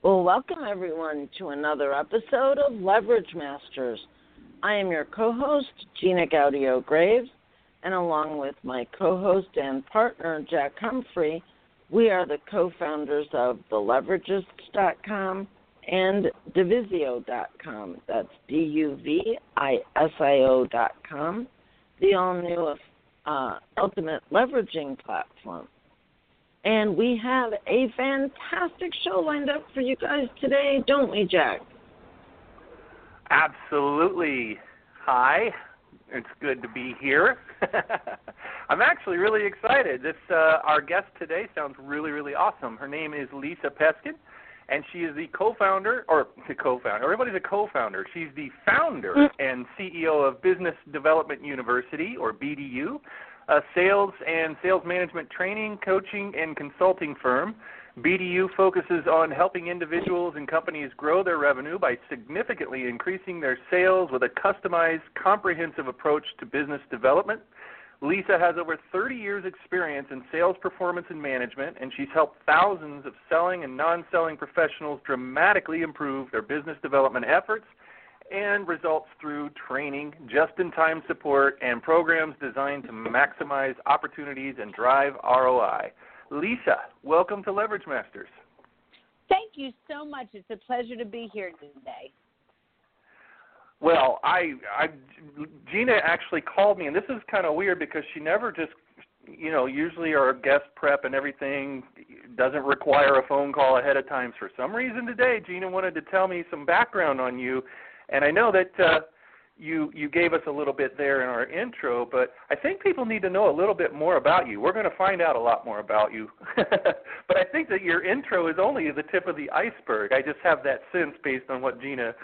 Well, welcome everyone to another episode of Leverage Masters. I am your co host, Gina Gaudio Graves, and along with my co host and partner, Jack Humphrey, we are the co founders of TheLeveragists.com and Duvisio.com. That's D U V I S I O.com, the all new uh, ultimate leveraging platform. And we have a fantastic show lined up for you guys today, don't we, Jack? Absolutely. Hi. It's good to be here. I'm actually really excited. This uh, our guest today sounds really really awesome. Her name is Lisa Peskin and she is the co-founder or the co-founder. Everybody's a co-founder. She's the founder mm. and CEO of Business Development University or BDU, a sales and sales management training, coaching, and consulting firm. BDU focuses on helping individuals and companies grow their revenue by significantly increasing their sales with a customized, comprehensive approach to business development. Lisa has over 30 years' experience in sales performance and management, and she's helped thousands of selling and non selling professionals dramatically improve their business development efforts and results through training, just in time support, and programs designed to maximize opportunities and drive ROI. Lisa, welcome to Leverage Masters. Thank you so much. It's a pleasure to be here today. Well, I, I, Gina actually called me, and this is kind of weird because she never just, you know, usually our guest prep and everything doesn't require a phone call ahead of time. For some reason today, Gina wanted to tell me some background on you, and I know that uh, you you gave us a little bit there in our intro, but I think people need to know a little bit more about you. We're going to find out a lot more about you, but I think that your intro is only the tip of the iceberg. I just have that sense based on what Gina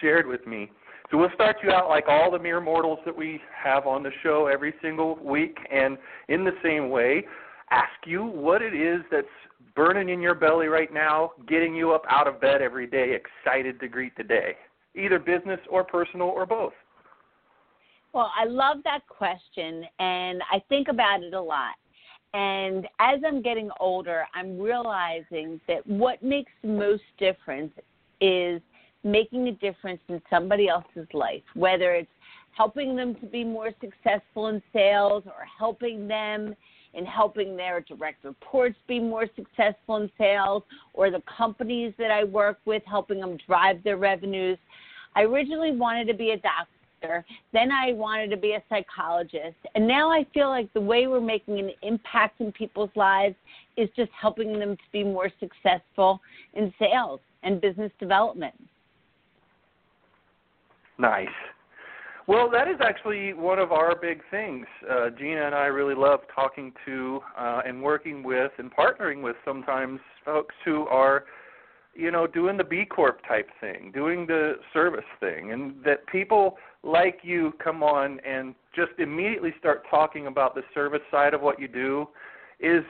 shared with me. So we'll start you out like all the mere mortals that we have on the show every single week, and in the same way, ask you what it is that's burning in your belly right now, getting you up out of bed every day, excited to greet the day either business or personal or both? Well, I love that question, and I think about it a lot. And as I'm getting older, I'm realizing that what makes the most difference is making a difference in somebody else's life, whether it's helping them to be more successful in sales or helping them in helping their direct reports be more successful in sales or the companies that I work with, helping them drive their revenues. I originally wanted to be a doctor, then I wanted to be a psychologist, and now I feel like the way we're making an impact in people's lives is just helping them to be more successful in sales and business development. Nice. Well, that is actually one of our big things. Uh, Gina and I really love talking to uh, and working with and partnering with sometimes folks who are you know, doing the B Corp type thing, doing the service thing, and that people like you come on and just immediately start talking about the service side of what you do is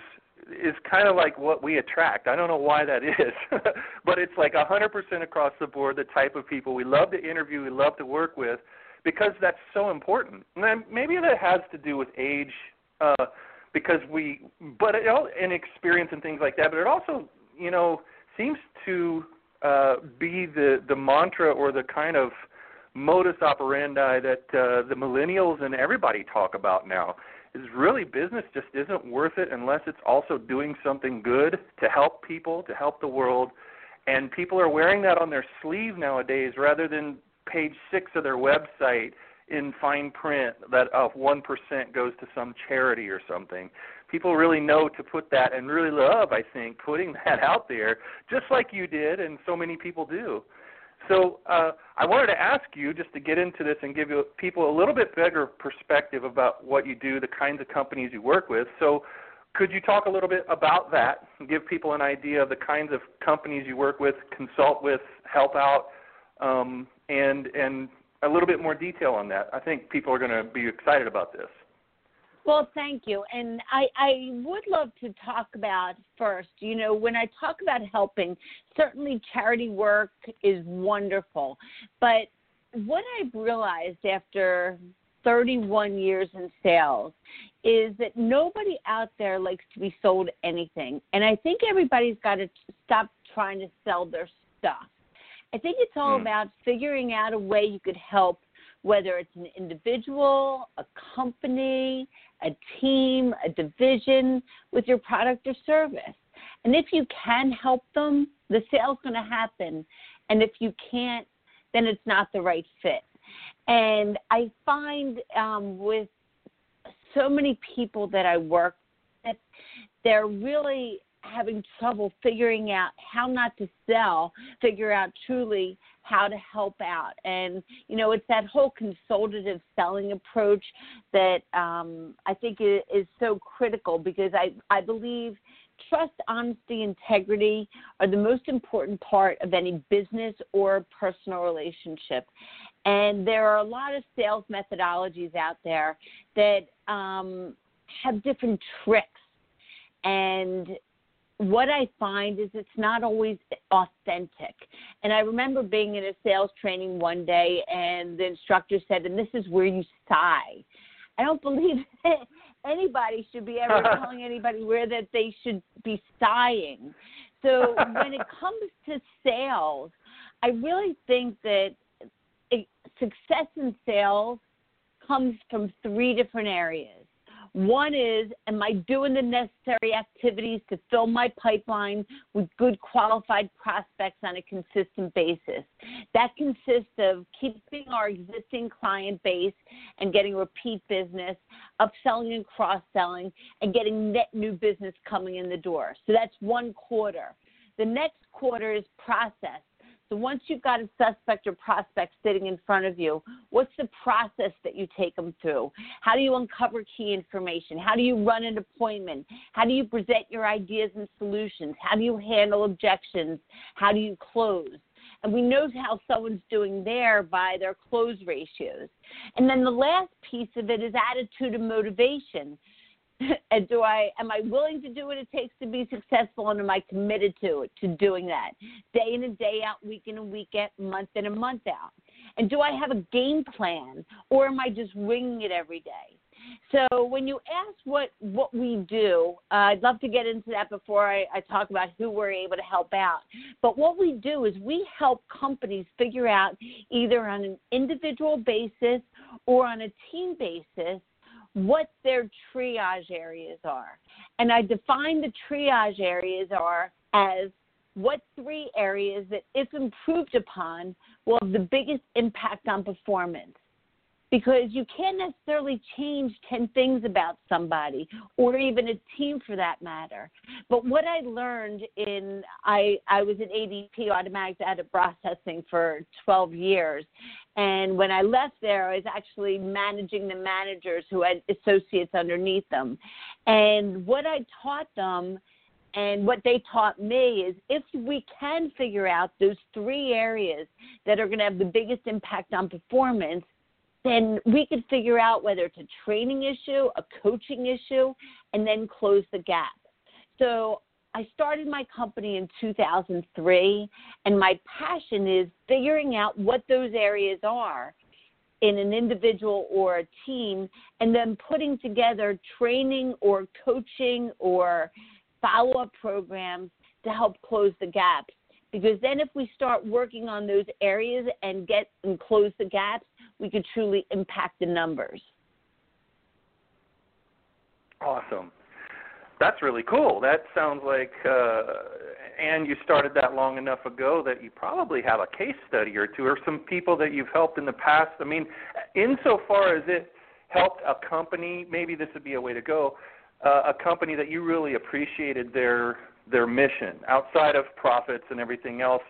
is kind of like what we attract. I don't know why that is, but it's like a 100% across the board the type of people we love to interview, we love to work with because that's so important. And maybe that has to do with age uh because we but it all and experience and things like that, but it also, you know, seems to uh, be the the mantra or the kind of modus operandi that uh, the millennials and everybody talk about now. is really business just isn't worth it unless it's also doing something good to help people, to help the world. And people are wearing that on their sleeve nowadays rather than page six of their website in fine print that one goes to some charity or something. People really know to put that and really love, I think, putting that out there, just like you did and so many people do. So uh, I wanted to ask you just to get into this and give you, people a little bit bigger perspective about what you do, the kinds of companies you work with. So could you talk a little bit about that and give people an idea of the kinds of companies you work with, consult with, help out, um, and and a little bit more detail on that? I think people are going to be excited about this. Well, thank you. And I, I would love to talk about first, you know, when I talk about helping, certainly charity work is wonderful. But what I've realized after 31 years in sales is that nobody out there likes to be sold anything. And I think everybody's got to stop trying to sell their stuff. I think it's all mm. about figuring out a way you could help whether it's an individual, a company, a team, a division with your product or service. And if you can help them, the sale's going to happen. And if you can't, then it's not the right fit. And I find um, with so many people that I work that they're really having trouble figuring out how not to sell, figure out truly how to help out. And, you know, it's that whole consultative selling approach that um, I think is so critical because I, I believe trust, honesty, integrity are the most important part of any business or personal relationship. And there are a lot of sales methodologies out there that um, have different tricks. And what I find is it's not always authentic. And I remember being in a sales training one day, and the instructor said, and this is where you sigh. I don't believe anybody should be ever telling anybody where that they should be sighing. So when it comes to sales, I really think that eh, success in sales comes from three different areas. One is, am I doing the necessary activities to fill my pipeline with good qualified prospects on a consistent basis? That consists of keeping our existing client base and getting repeat business, upselling and cross selling, and getting net new business coming in the door. So that's one quarter. The next quarter is process. So once you've got a suspect or prospect sitting in front of you, what's the process that you take them through? How do you uncover key information? How do you run an appointment? How do you present your ideas and solutions? How do you handle objections? How do you close? And we know how someone's doing there by their close ratios. And then the last piece of it is attitude and motivation. and do I am I willing to do what it takes to be successful and am I committed to it to doing that day in and day out, week in and week out, month in and month out? And do I have a game plan or am I just winging it every day? So when you ask what what we do, uh, I'd love to get into that before I, I talk about who we're able to help out. But what we do is we help companies figure out either on an individual basis or on a team basis what their triage areas are. And I define the triage areas are as what three areas that, if improved upon, will have the biggest impact on performance because you can't necessarily change 10 things about somebody or even a team for that matter. But what I learned in I I was at ADP automatic data processing for 12 years and when I left there I was actually managing the managers who had associates underneath them. And what I taught them and what they taught me is if we can figure out those three areas that are going to have the biggest impact on performance, then we could figure out whether it's a training issue, a coaching issue, and then close the gap. So I started my company in 2003, and my passion is figuring out what those areas are in an individual or a team, and then putting together training or coaching or follow up programs to help close the gaps. Because then, if we start working on those areas and get and close the gaps, we could truly impact the numbers. Awesome. That's really cool. That sounds like, uh, and you started that long enough ago that you probably have a case study or two, or some people that you've helped in the past. I mean, insofar as it helped a company, maybe this would be a way to go. Uh, a company that you really appreciated their their mission outside of profits and everything else.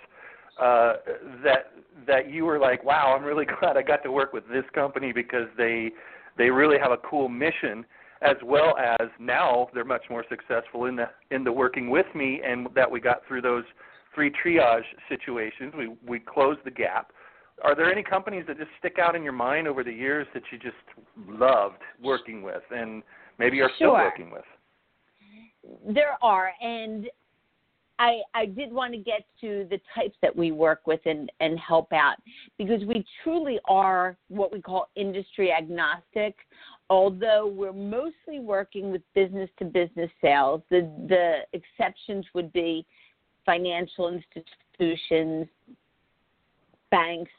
Uh, that that you were like, wow, I'm really glad I got to work with this company because they they really have a cool mission as well as now they're much more successful in the in the working with me and that we got through those three triage situations. We we closed the gap. Are there any companies that just stick out in your mind over the years that you just loved working with and maybe are still working with? There are and I, I did want to get to the types that we work with and, and help out because we truly are what we call industry agnostic although we're mostly working with business to business sales, the, the exceptions would be financial institutions, banks,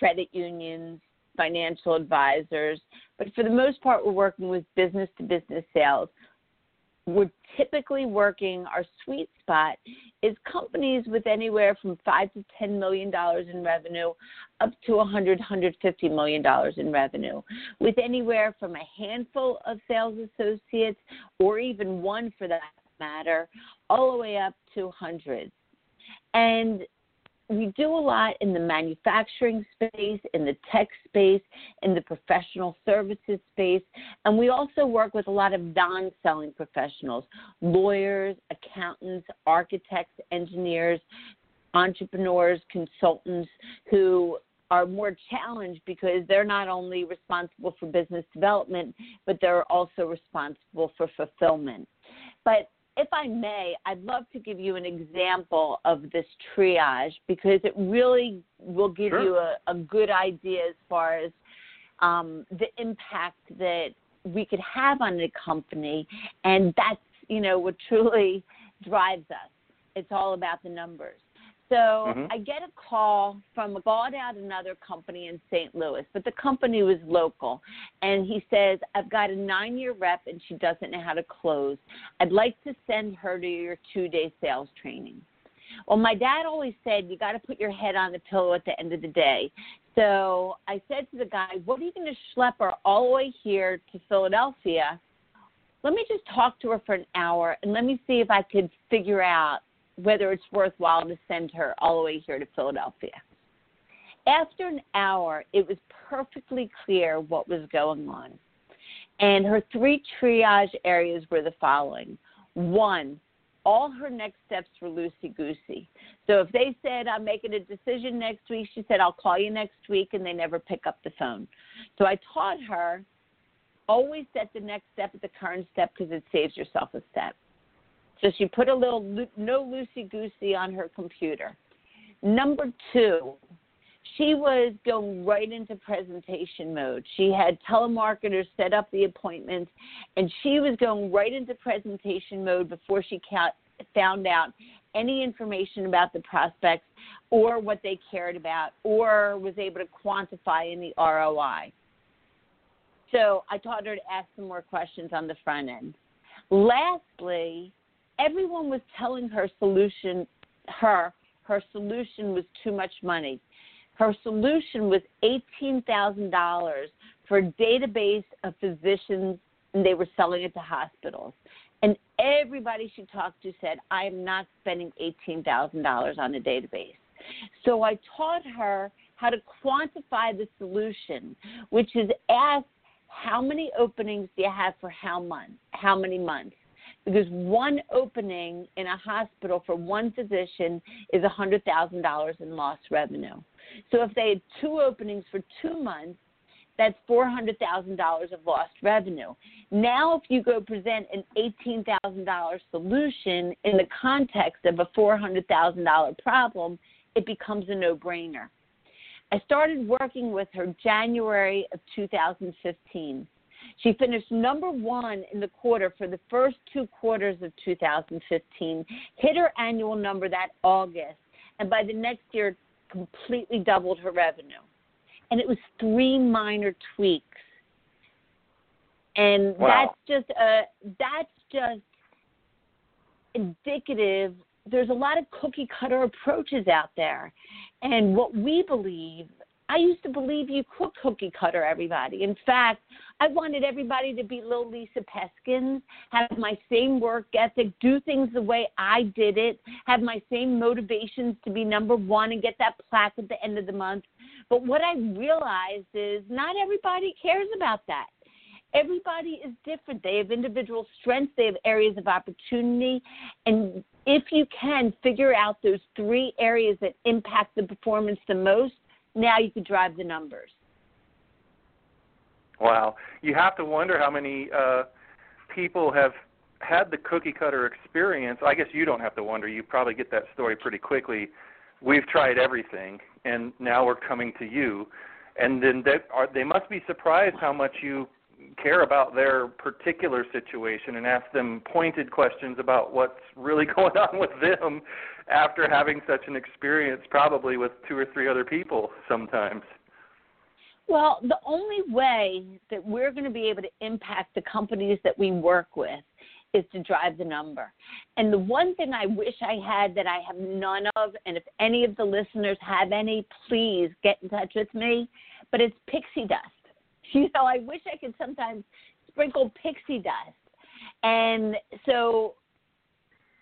credit unions, financial advisors. But for the most part, we're working with business to business sales we're typically working our sweet spot is companies with anywhere from five to ten million dollars in revenue up to a hundred hundred fifty million dollars in revenue. With anywhere from a handful of sales associates or even one for that matter all the way up to hundreds. And we do a lot in the manufacturing space, in the tech space, in the professional services space, and we also work with a lot of non selling professionals lawyers, accountants, architects, engineers, entrepreneurs, consultants who are more challenged because they're not only responsible for business development, but they're also responsible for fulfillment. But if I may, I'd love to give you an example of this triage because it really will give sure. you a, a, good idea as far as um, the impact that we could have on a company, and that's you know what truly drives us. It's all about the numbers. So mm-hmm. I get a call from bought out another company in St. Louis, but the company was local. And he says, I've got a nine year rep and she doesn't know how to close. I'd like to send her to your two day sales training. Well, my dad always said you got to put your head on the pillow at the end of the day. So I said to the guy, What are you going to schlep her all the way here to Philadelphia? Let me just talk to her for an hour and let me see if I could figure out whether it's worthwhile to send her all the way here to Philadelphia. After an hour, it was perfectly clear what was going on. And her three triage areas were the following one, all her next steps were loosey goosey. So if they said, I'm making a decision next week, she said, I'll call you next week, and they never pick up the phone. So I taught her always set the next step at the current step because it saves yourself a step. So she put a little no loosey goosey on her computer. Number two, she was going right into presentation mode. She had telemarketers set up the appointments, and she was going right into presentation mode before she found out any information about the prospects or what they cared about or was able to quantify any ROI. So I taught her to ask some more questions on the front end. Lastly, everyone was telling her solution her her solution was too much money. Her solution was $18,000 for a database of physicians and they were selling it to hospitals. And everybody she talked to said, I am not spending $18,000 on a database. So I taught her how to quantify the solution, which is ask how many openings do you have for how month, how many months? Because one opening in a hospital for one physician is $100,000 in lost revenue. So if they had two openings for two months, that's $400,000 of lost revenue. Now, if you go present an $18,000 solution in the context of a $400,000 problem, it becomes a no brainer. I started working with her January of 2015. She finished number one in the quarter for the first two quarters of 2015, hit her annual number that August, and by the next year, completely doubled her revenue. And it was three minor tweaks. And wow. that's just a that's just indicative there's a lot of cookie cutter approaches out there. And what we believe, I used to believe you could cookie cutter everybody. In fact, I wanted everybody to be little Lisa Peskins, have my same work ethic, do things the way I did it, have my same motivations to be number one and get that plaque at the end of the month. But what I realized is not everybody cares about that everybody is different. They have individual strengths, they have areas of opportunity. And if you can figure out those three areas that impact the performance the most, now you can drive the numbers. Wow. You have to wonder how many uh, people have had the cookie cutter experience. I guess you don't have to wonder. You probably get that story pretty quickly. We've tried everything, and now we're coming to you. And then they, are, they must be surprised how much you care about their particular situation and ask them pointed questions about what's really going on with them after having such an experience probably with two or three other people sometimes well the only way that we're going to be able to impact the companies that we work with is to drive the number. And the one thing I wish I had that I have none of, and if any of the listeners have any, please get in touch with me. But it's pixie dust. You know, I wish I could sometimes sprinkle pixie dust. And so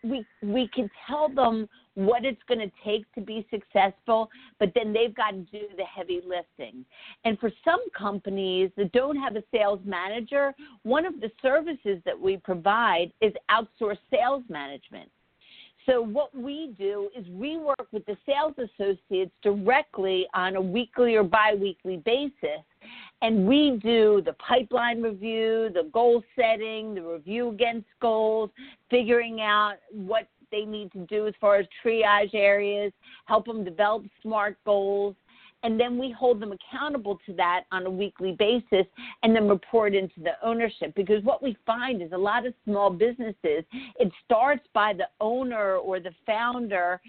we we can tell them what it's going to take to be successful, but then they've got to do the heavy lifting. And for some companies that don't have a sales manager, one of the services that we provide is outsourced sales management. So what we do is we work with the sales associates directly on a weekly or biweekly basis and we do the pipeline review, the goal setting, the review against goals, figuring out what they need to do as far as triage areas, help them develop smart goals, and then we hold them accountable to that on a weekly basis and then report into the ownership. Because what we find is a lot of small businesses it starts by the owner or the founder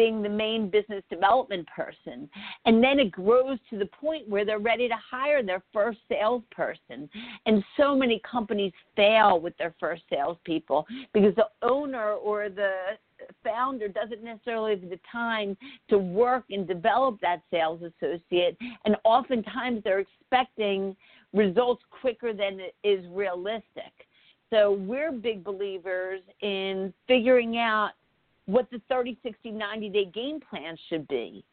being the main business development person. And then it grows to the point where they're ready to hire their first salesperson. And so many companies fail with their first salespeople because the owner or the founder doesn't necessarily have the time to work and develop that sales associate. And oftentimes they're expecting results quicker than is realistic. So we're big believers in figuring out what the 30, 60, 90 day game plan should be.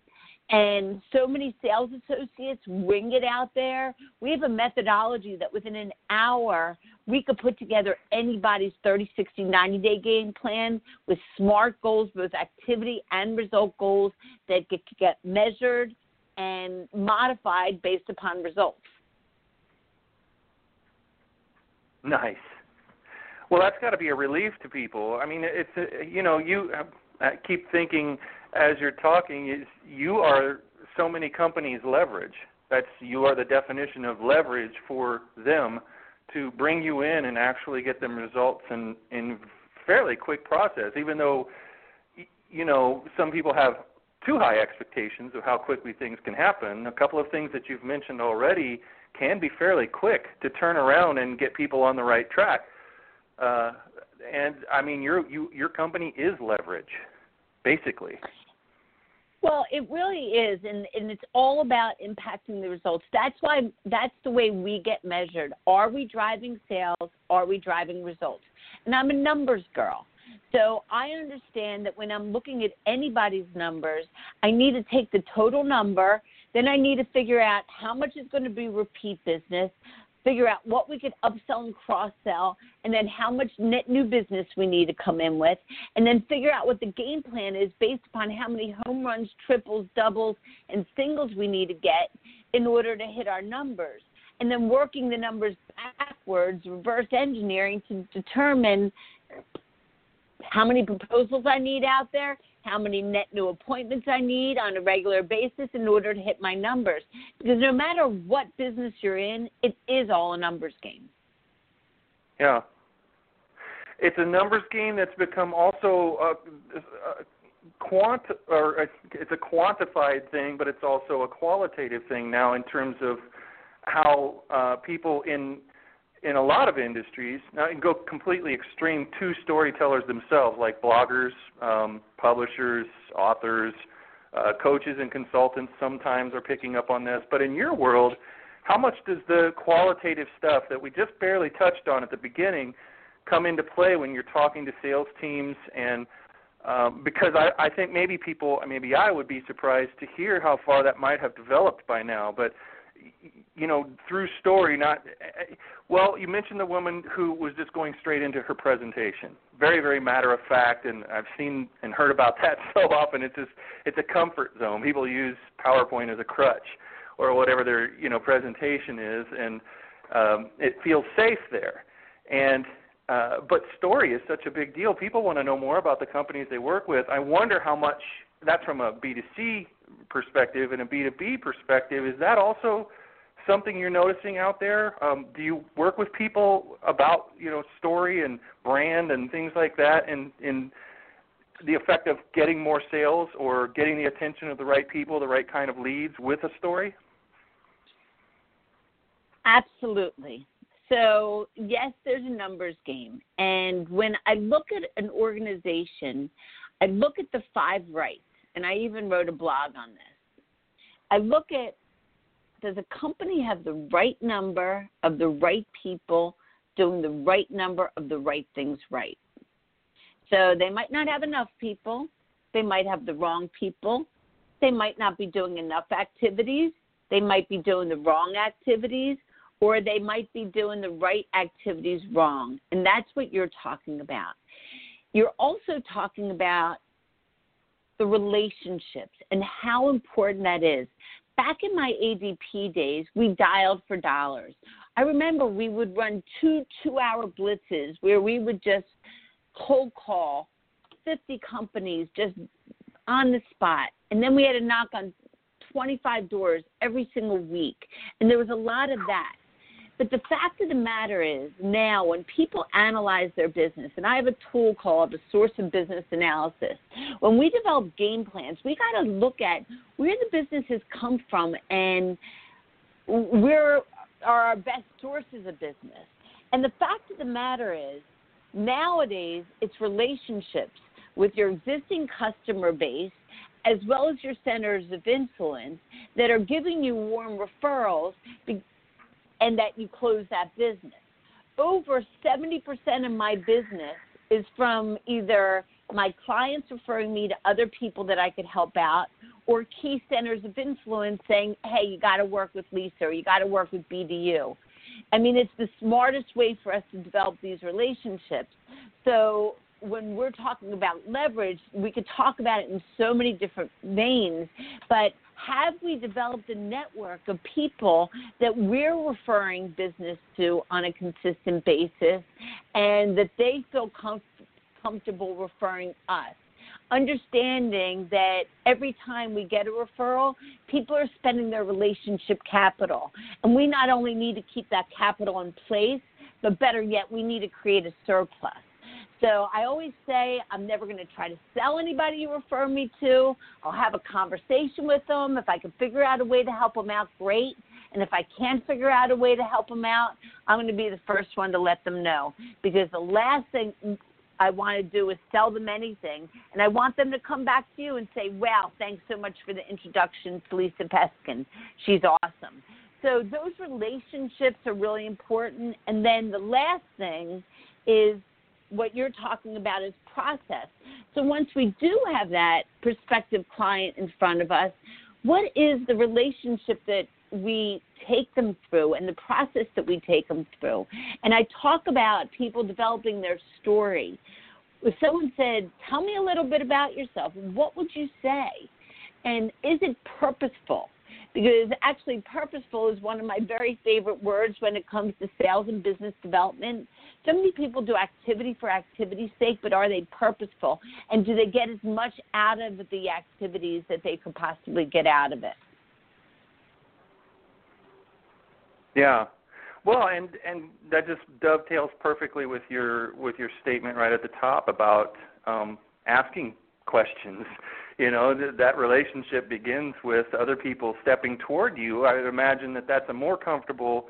And so many sales associates wing it out there. We have a methodology that within an hour, we could put together anybody's 30, 60, 90 day game plan with SMART goals, both activity and result goals that get, get measured and modified based upon results. Nice. Well, that's got to be a relief to people. I mean, it's a, you know, you uh, keep thinking as you're talking you are so many companies leverage. That's you are the definition of leverage for them to bring you in and actually get them results in in fairly quick process. Even though you know some people have too high expectations of how quickly things can happen. A couple of things that you've mentioned already can be fairly quick to turn around and get people on the right track. Uh, and I mean, your you, your company is leverage, basically. Well, it really is, and, and it's all about impacting the results. That's why that's the way we get measured. Are we driving sales? Are we driving results? And I'm a numbers girl. So I understand that when I'm looking at anybody's numbers, I need to take the total number, then I need to figure out how much is going to be repeat business, figure out what we could upsell and cross sell, and then how much net new business we need to come in with, and then figure out what the game plan is based upon how many home runs, triples, doubles, and singles we need to get in order to hit our numbers. And then working the numbers backwards, reverse engineering to determine how many proposals I need out there, how many net new appointments I need on a regular basis in order to hit my numbers. Because no matter what business you're in, it is all a numbers game. Yeah. It's a numbers game that's become also a, a quant or a, it's a quantified thing, but it's also a qualitative thing now in terms of how uh, people in in a lot of industries, now you can go completely extreme to storytellers themselves, like bloggers, um, publishers, authors, uh, coaches, and consultants. Sometimes are picking up on this. But in your world, how much does the qualitative stuff that we just barely touched on at the beginning come into play when you're talking to sales teams and um, because I, I think maybe people, maybe I would be surprised to hear how far that might have developed by now. But you know, through story, not well. You mentioned the woman who was just going straight into her presentation, very, very matter of fact, and I've seen and heard about that so often. It's just, it's a comfort zone. People use PowerPoint as a crutch, or whatever their you know presentation is, and um, it feels safe there. And uh, but story is such a big deal. People want to know more about the companies they work with. I wonder how much that's from a B2C perspective and a B2B perspective. Is that also something you're noticing out there? Um, do you work with people about you know story and brand and things like that, and in the effect of getting more sales or getting the attention of the right people, the right kind of leads with a story? Absolutely. So, yes, there's a numbers game. And when I look at an organization, I look at the five rights, and I even wrote a blog on this. I look at does a company have the right number of the right people doing the right number of the right things right? So they might not have enough people, they might have the wrong people, they might not be doing enough activities, they might be doing the wrong activities, or they might be doing the right activities wrong. And that's what you're talking about. You're also talking about the relationships and how important that is. Back in my ADP days, we dialed for dollars. I remember we would run two two hour blitzes where we would just cold call 50 companies just on the spot. And then we had to knock on 25 doors every single week. And there was a lot of that. But the fact of the matter is, now when people analyze their business, and I have a tool called the source of business analysis, when we develop game plans, we got to look at where the business has come from and where are our best sources of business. And the fact of the matter is, nowadays, it's relationships with your existing customer base as well as your centers of influence that are giving you warm referrals and that you close that business. Over 70% of my business is from either my clients referring me to other people that I could help out or key centers of influence saying, hey, you got to work with Lisa or you got to work with BDU. I mean, it's the smartest way for us to develop these relationships. So when we're talking about leverage, we could talk about it in so many different veins, but have we developed a network of people that we're referring business to on a consistent basis and that they feel com- comfortable referring us? Understanding that every time we get a referral, people are spending their relationship capital. And we not only need to keep that capital in place, but better yet, we need to create a surplus. So I always say I'm never going to try to sell anybody you refer me to. I'll have a conversation with them. If I can figure out a way to help them out, great. And if I can't figure out a way to help them out, I'm going to be the first one to let them know. Because the last thing I want to do is sell them anything. And I want them to come back to you and say, wow, thanks so much for the introduction to Lisa Peskin. She's awesome. So those relationships are really important. And then the last thing is what you're talking about is process. So once we do have that prospective client in front of us, what is the relationship that we take them through and the process that we take them through? And I talk about people developing their story. If someone said, Tell me a little bit about yourself, what would you say? And is it purposeful? Because actually purposeful is one of my very favorite words when it comes to sales and business development. So many people do activity for activity's sake, but are they purposeful? And do they get as much out of the activities that they could possibly get out of it? Yeah. Well, and and that just dovetails perfectly with your with your statement right at the top about um, asking questions. You know th- that relationship begins with other people stepping toward you. I would imagine that that's a more comfortable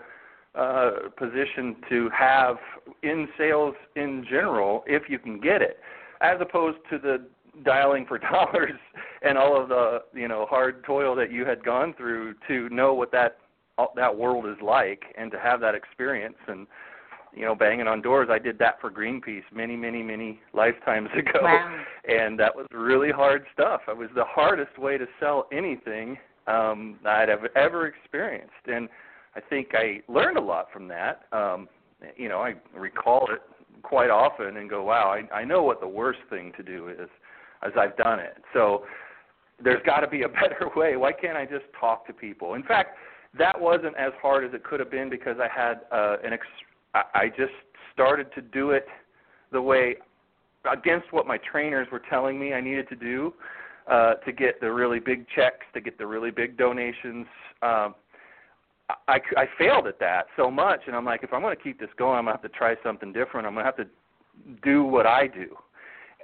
uh, position to have in sales in general if you can get it, as opposed to the dialing for dollars and all of the you know hard toil that you had gone through to know what that that world is like and to have that experience. And you know banging on doors. I did that for greenpeace many many many lifetimes ago. Wow. and that was really hard stuff. It was the hardest way to sell anything um i'd have ever experienced. And i think i learned a lot from that. Um you know i recall it quite often and go wow i i know what the worst thing to do is as i've done it. So there's got to be a better way. Why can't i just talk to people? In fact that wasn't as hard as it could have been because I had uh, an ex- I just started to do it the way against what my trainers were telling me I needed to do uh, to get the really big checks, to get the really big donations. Um, I, I failed at that so much, and I'm like, if I'm going to keep this going, I'm going to have to try something different. I'm going to have to do what I do,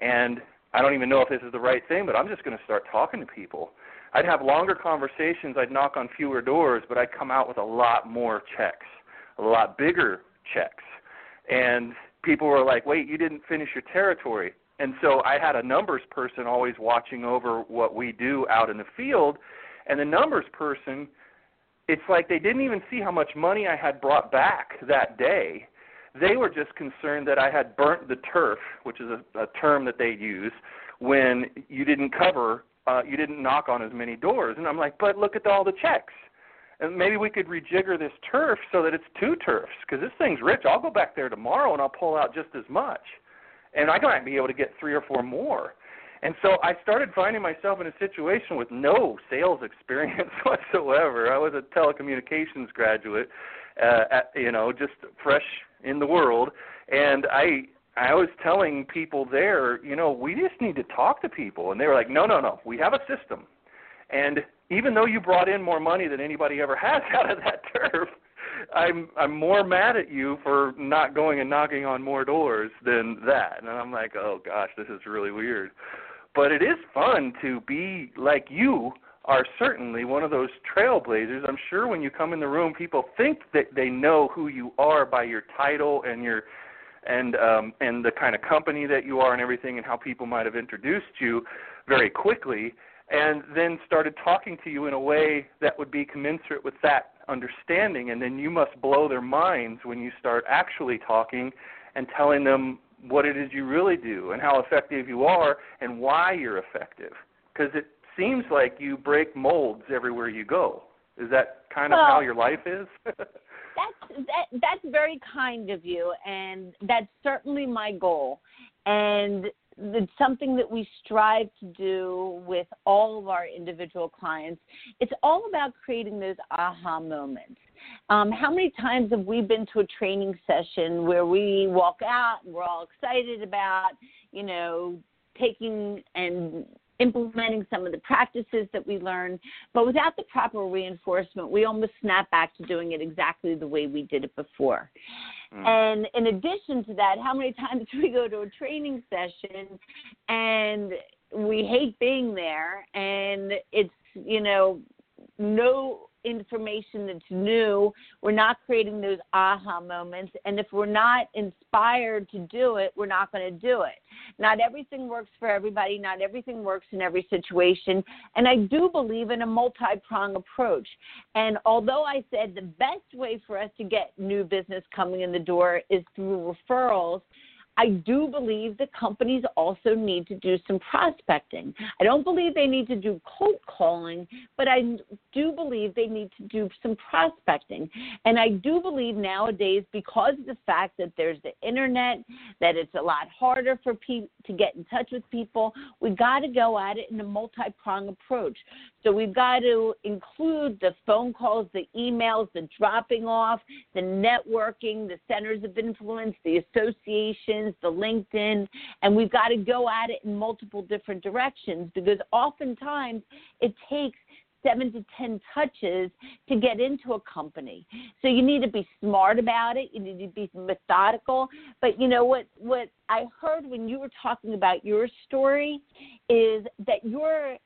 and I don't even know if this is the right thing, but I'm just going to start talking to people. I'd have longer conversations. I'd knock on fewer doors, but I'd come out with a lot more checks, a lot bigger checks. And people were like, "Wait, you didn't finish your territory." And so I had a numbers person always watching over what we do out in the field, and the numbers person it's like they didn't even see how much money I had brought back that day. They were just concerned that I had burnt the turf, which is a, a term that they use when you didn't cover uh, you didn't knock on as many doors. And I'm like, but look at all the checks. And maybe we could rejigger this turf so that it's two turfs because this thing's rich. I'll go back there tomorrow and I'll pull out just as much. And I might be able to get three or four more. And so I started finding myself in a situation with no sales experience whatsoever. I was a telecommunications graduate, uh, at, you know, just fresh in the world, and I I was telling people there, you know, we just need to talk to people, and they were like, no, no, no, we have a system, and even though you brought in more money than anybody ever has out of that turf, I'm I'm more mad at you for not going and knocking on more doors than that. And I'm like, oh gosh, this is really weird. But it is fun to be like you are certainly one of those trailblazers. I'm sure when you come in the room, people think that they know who you are by your title and your and um, and the kind of company that you are and everything and how people might have introduced you very quickly and then started talking to you in a way that would be commensurate with that understanding and then you must blow their minds when you start actually talking and telling them what it is you really do and how effective you are and why you're effective. Because it seems like you break molds everywhere you go. Is that kind of well, how your life is? that's that that's very kind of you and that's certainly my goal. And it's something that we strive to do with all of our individual clients it's all about creating those aha moments. Um, how many times have we been to a training session where we walk out and we're all excited about you know taking and implementing some of the practices that we learn. But without the proper reinforcement, we almost snap back to doing it exactly the way we did it before. Mm. And in addition to that, how many times do we go to a training session and we hate being there and it's, you know, no information that's new. We're not creating those aha moments. And if we're not inspired to do it, we're not going to do it. Not everything works for everybody, not everything works in every situation. And I do believe in a multi prong approach. And although I said the best way for us to get new business coming in the door is through referrals, I do believe that companies also need to do some prospecting. I don't believe they need to do cold calling, but I do believe they need to do some prospecting. And I do believe nowadays, because of the fact that there's the internet, that it's a lot harder for people to get in touch with people, we've got to go at it in a multi prong approach. So we've got to include the phone calls, the emails, the dropping off, the networking, the centers of influence, the associations, the LinkedIn, and we've got to go at it in multiple different directions because oftentimes it takes seven to ten touches to get into a company. So you need to be smart about it. You need to be methodical. But you know what? What I heard when you were talking about your story is that your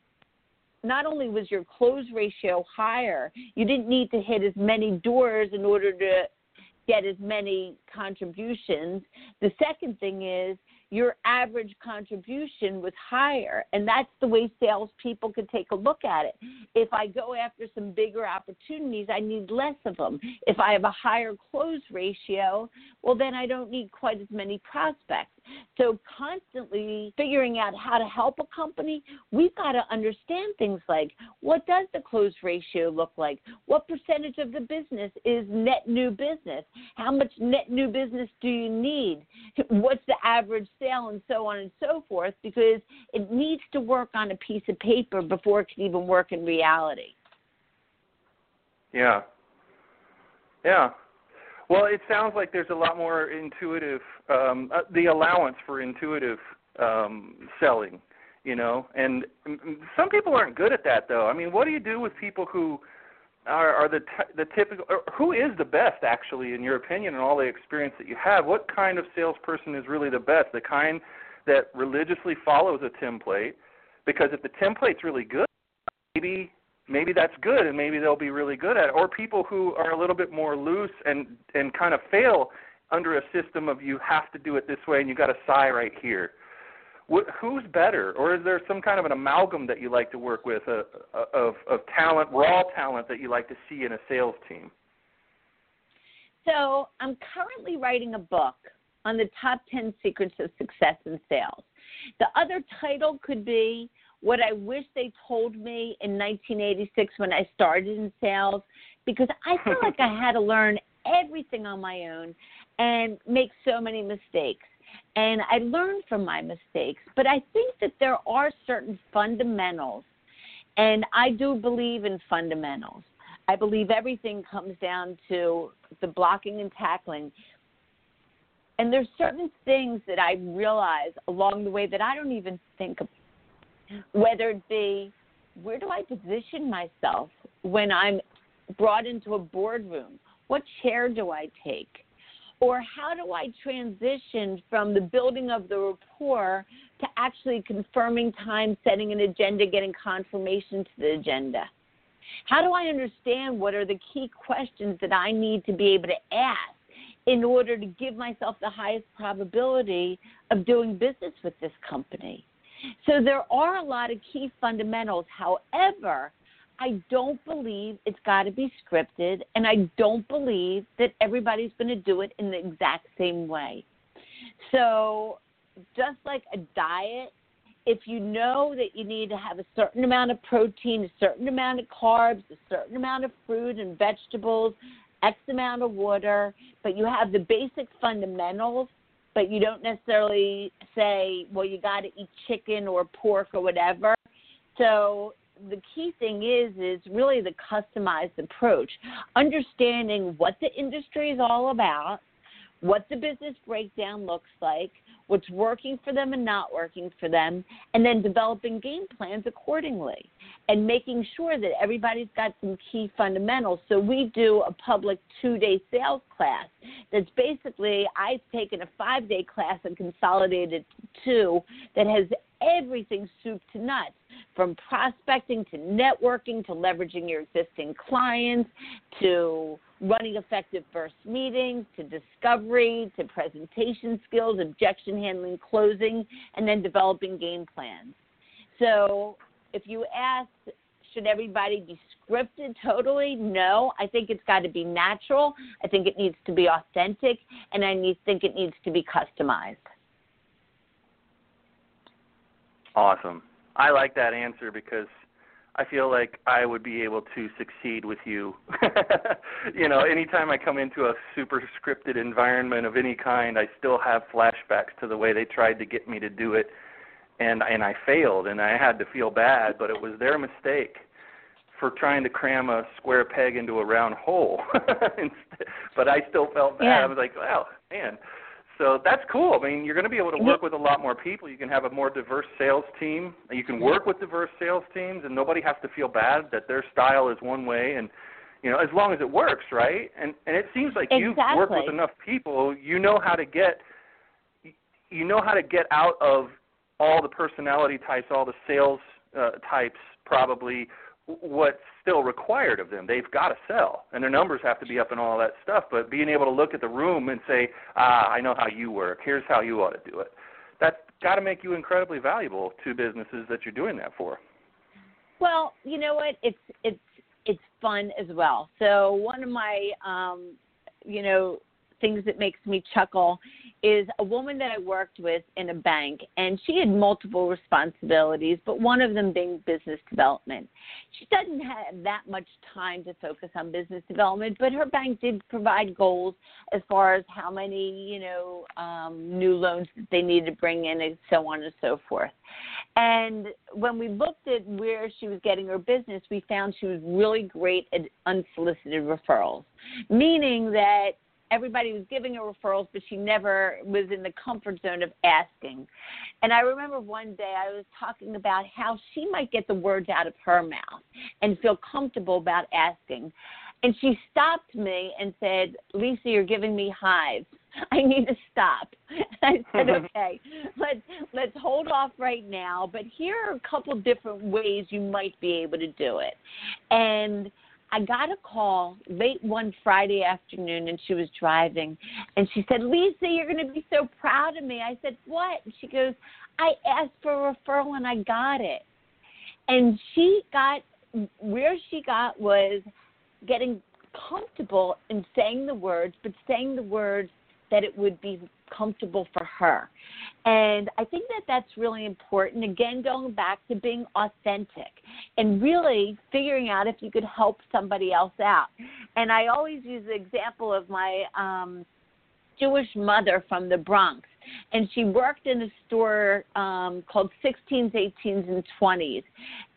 not only was your close ratio higher, you didn't need to hit as many doors in order to get as many contributions. The second thing is your average contribution was higher. And that's the way salespeople can take a look at it. If I go after some bigger opportunities, I need less of them. If I have a higher close ratio, well, then I don't need quite as many prospects. So, constantly figuring out how to help a company, we've got to understand things like what does the close ratio look like? What percentage of the business is net new business? How much net new business do you need? What's the average sale and so on and so forth because it needs to work on a piece of paper before it can even work in reality. Yeah. Yeah. Well, it sounds like there's a lot more intuitive, um, uh, the allowance for intuitive um, selling, you know, and some people aren't good at that though. I mean, what do you do with people who are, are the t- the typical? who is the best actually, in your opinion, and all the experience that you have? What kind of salesperson is really the best? The kind that religiously follows a template, because if the template's really good, maybe maybe that's good, and maybe they'll be really good at it. Or people who are a little bit more loose and and kind of fail under a system of you have to do it this way and you got to sigh right here who's better, or is there some kind of an amalgam that you like to work with uh, uh, of of talent, raw talent that you like to see in a sales team? So I'm currently writing a book on the top 10 secrets of success in sales. The other title could be What I Wish They Told Me in 1986 when I started in sales, because I feel like I had to learn everything on my own and make so many mistakes and I learned from my mistakes. But I think that there are certain fundamentals, and I do believe in fundamentals. I believe everything comes down to the blocking and tackling. And there's certain things that I realize along the way that I don't even think of, whether it be where do I position myself when I'm brought into a boardroom? What chair do I take? Or how do I transition from the building of the rapport to actually confirming time, setting an agenda, getting confirmation to the agenda? How do I understand what are the key questions that I need to be able to ask in order to give myself the highest probability of doing business with this company? So there are a lot of key fundamentals. However, I don't believe it's got to be scripted, and I don't believe that everybody's going to do it in the exact same way. So, just like a diet, if you know that you need to have a certain amount of protein, a certain amount of carbs, a certain amount of fruit and vegetables, X amount of water, but you have the basic fundamentals, but you don't necessarily say, well, you got to eat chicken or pork or whatever. So the key thing is is really the customized approach understanding what the industry is all about what the business breakdown looks like what's working for them and not working for them and then developing game plans accordingly and making sure that everybody's got some key fundamentals so we do a public two day sales class that's basically i've taken a five day class and consolidated two that has everything soup to nuts from prospecting to networking to leveraging your existing clients to running effective first meetings to discovery to presentation skills, objection handling, closing, and then developing game plans. So if you ask, should everybody be scripted totally? No. I think it's got to be natural. I think it needs to be authentic, and I need, think it needs to be customized. Awesome. I like that answer because I feel like I would be able to succeed with you. you know, anytime I come into a super scripted environment of any kind, I still have flashbacks to the way they tried to get me to do it and and I failed and I had to feel bad, but it was their mistake for trying to cram a square peg into a round hole. but I still felt bad. Yeah. I was like, "Wow, man, so that's cool. I mean, you're going to be able to work with a lot more people. You can have a more diverse sales team. You can work with diverse sales teams, and nobody has to feel bad that their style is one way. And you know, as long as it works, right? And and it seems like exactly. you've worked with enough people. You know how to get. You know how to get out of all the personality types, all the sales uh, types, probably what's still required of them. They've got to sell, and their numbers have to be up and all that stuff. But being able to look at the room and say, "Ah, I know how you work. Here's how you ought to do it." That's got to make you incredibly valuable to businesses that you're doing that for. Well, you know what? It's it's it's fun as well. So one of my um, you know things that makes me chuckle is a woman that I worked with in a bank, and she had multiple responsibilities, but one of them being business development. She doesn't have that much time to focus on business development, but her bank did provide goals as far as how many, you know, um, new loans that they needed to bring in, and so on and so forth. And when we looked at where she was getting her business, we found she was really great at unsolicited referrals, meaning that everybody was giving her referrals, but she never was in the comfort zone of asking. And I remember one day I was talking about how she might get the words out of her mouth and feel comfortable about asking. And she stopped me and said, Lisa, you're giving me hives. I need to stop. I said, okay, let's let's hold off right now. But here are a couple different ways you might be able to do it. And I got a call late one Friday afternoon and she was driving and she said, Lisa, you're going to be so proud of me. I said, What? And she goes, I asked for a referral and I got it. And she got, where she got was getting comfortable in saying the words, but saying the words that it would be comfortable for her. And I think that that's really important. Again, going back to being authentic and really figuring out if you could help somebody else out. And I always use the example of my um, Jewish mother from the Bronx. And she worked in a store um, called 16s, 18s, and 20s.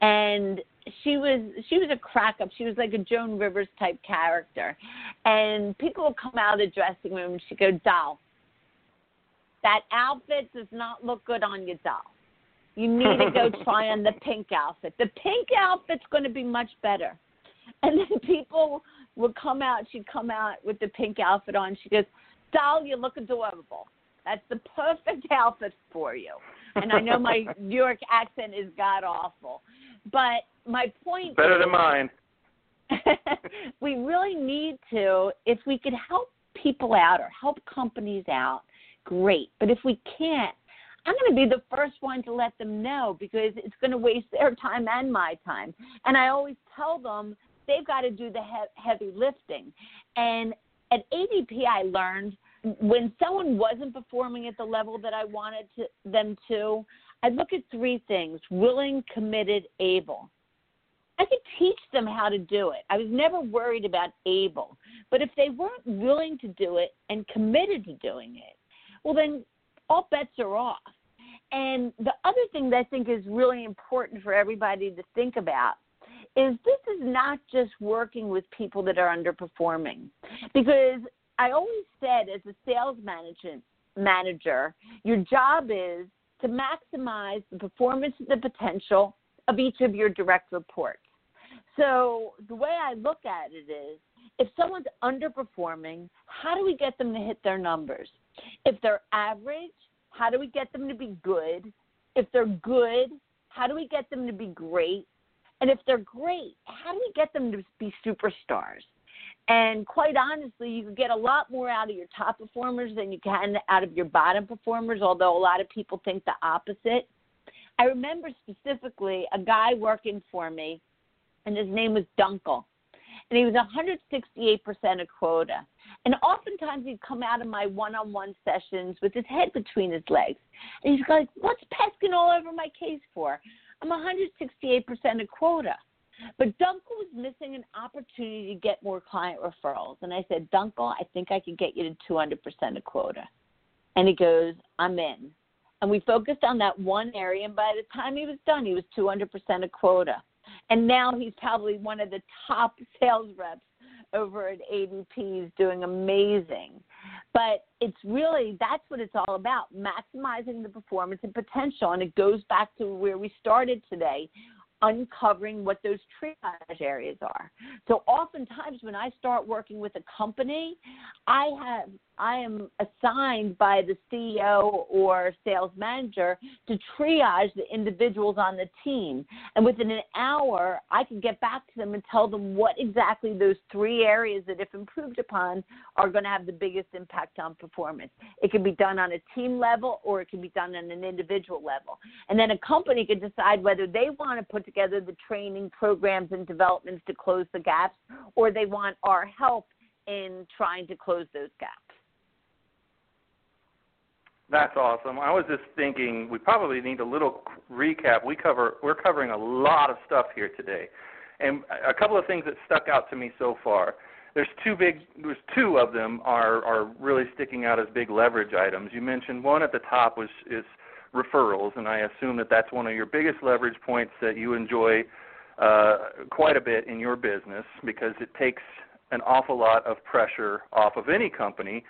And she was she was a crack up. She was like a Joan Rivers type character. And people would come out of the dressing room and she'd go, Doll, that outfit does not look good on you, doll. You need to go try on the pink outfit. The pink outfit's going to be much better. And then people would come out. She'd come out with the pink outfit on. She goes, Doll, you look adorable. That's the perfect outfit for you. And I know my New York accent is god awful. But my point better is, than mine. we really need to, if we could help people out or help companies out, great. But if we can't, I'm going to be the first one to let them know because it's going to waste their time and my time. And I always tell them they've got to do the he- heavy lifting. And at ADP, I learned when someone wasn't performing at the level that I wanted to, them to, I look at three things willing, committed, able. I could teach them how to do it. I was never worried about able. But if they weren't willing to do it and committed to doing it, well, then all bets are off. And the other thing that I think is really important for everybody to think about is this is not just working with people that are underperforming. Because I always said, as a sales management manager, your job is to maximize the performance and the potential of each of your direct reports. So the way I look at it is if someone's underperforming, how do we get them to hit their numbers? If they're average, how do we get them to be good? If they're good, how do we get them to be great? And if they're great, how do we get them to be superstars? And quite honestly, you can get a lot more out of your top performers than you can out of your bottom performers, although a lot of people think the opposite. I remember specifically a guy working for me, and his name was Dunkel. And he was 168% of quota. And oftentimes he'd come out of my one on one sessions with his head between his legs. And he's like, What's Peskin all over my case for? I'm 168% of quota. But Dunkel was missing an opportunity to get more client referrals. And I said, Dunkel, I think I could get you to 200% of quota. And he goes, I'm in. And we focused on that one area. And by the time he was done, he was 200% of quota. And now he's probably one of the top sales reps over at ADP is doing amazing. But it's really that's what it's all about maximizing the performance and potential. And it goes back to where we started today uncovering what those triage areas are. So oftentimes when I start working with a company, I have I am assigned by the CEO or sales manager to triage the individuals on the team. And within an hour, I can get back to them and tell them what exactly those three areas that, if improved upon, are going to have the biggest impact on performance. It can be done on a team level or it can be done on an individual level. And then a company can decide whether they want to put together the training programs and developments to close the gaps or they want our help in trying to close those gaps. That's awesome. I was just thinking we probably need a little recap. We cover we're covering a lot of stuff here today. And a couple of things that stuck out to me so far. There's two big there's two of them are are really sticking out as big leverage items. You mentioned one at the top was is referrals and I assume that that's one of your biggest leverage points that you enjoy uh, quite a bit in your business because it takes an awful lot of pressure off of any company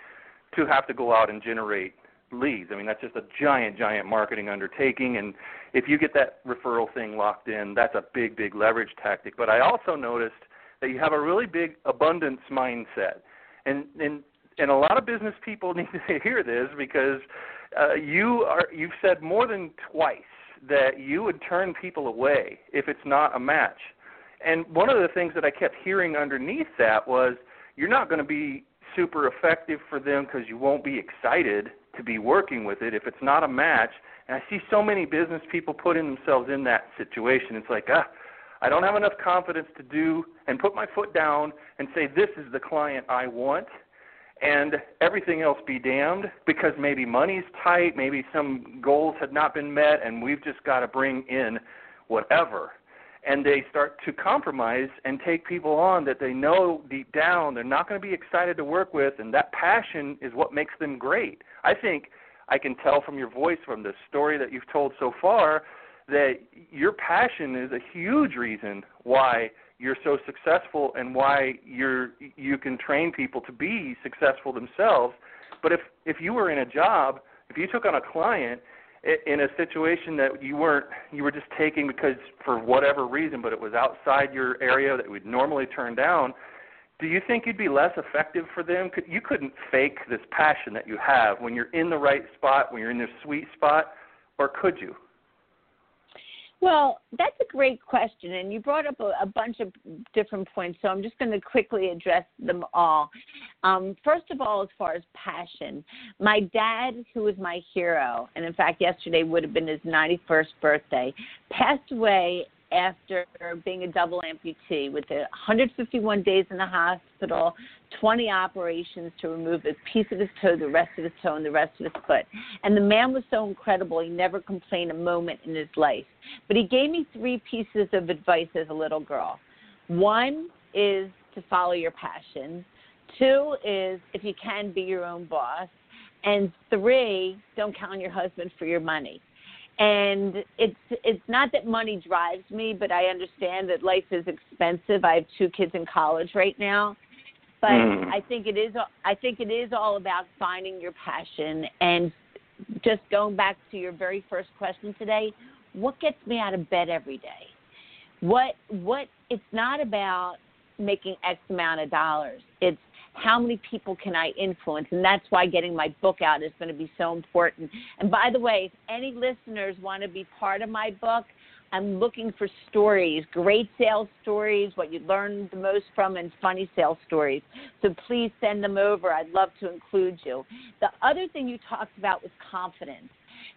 to have to go out and generate leads. I mean, that's just a giant, giant marketing undertaking. And if you get that referral thing locked in, that's a big, big leverage tactic. But I also noticed that you have a really big abundance mindset. And and and a lot of business people need to hear this because uh, you are you've said more than twice that you would turn people away if it's not a match. And one of the things that I kept hearing underneath that was you're not going to be super effective for them because you won't be excited to be working with it if it's not a match. And I see so many business people putting themselves in that situation. It's like, ah, I don't have enough confidence to do and put my foot down and say this is the client I want and everything else be damned because maybe money's tight, maybe some goals had not been met and we've just got to bring in whatever and they start to compromise and take people on that they know deep down they're not going to be excited to work with and that passion is what makes them great. I think i can tell from your voice from the story that you've told so far that your passion is a huge reason why you're so successful and why you're you can train people to be successful themselves. But if if you were in a job if you took on a client in a situation that you weren't you were just taking because for whatever reason but it was outside your area that we'd normally turn down do you think you'd be less effective for them? You couldn't fake this passion that you have when you're in the right spot when you're in the sweet spot or could you well, that's a great question, and you brought up a, a bunch of different points, so I'm just going to quickly address them all. Um, first of all, as far as passion, my dad, who was my hero, and in fact, yesterday would have been his 91st birthday, passed away after being a double amputee with 151 days in the hospital, 20 operations to remove a piece of his toe, the rest of his toe, and the rest of his foot. And the man was so incredible, he never complained a moment in his life. But he gave me three pieces of advice as a little girl. One is to follow your passion. Two is, if you can, be your own boss. And three, don't count on your husband for your money and it's it's not that money drives me but i understand that life is expensive. I have two kids in college right now. But mm. i think it is i think it is all about finding your passion. And just going back to your very first question today what gets me out of bed every day? What what it's not about making x amount of dollars. It's how many people can I influence? And that's why getting my book out is going to be so important. And by the way, if any listeners want to be part of my book, I'm looking for stories, great sales stories, what you learned the most from, and funny sales stories. So please send them over. I'd love to include you. The other thing you talked about was confidence.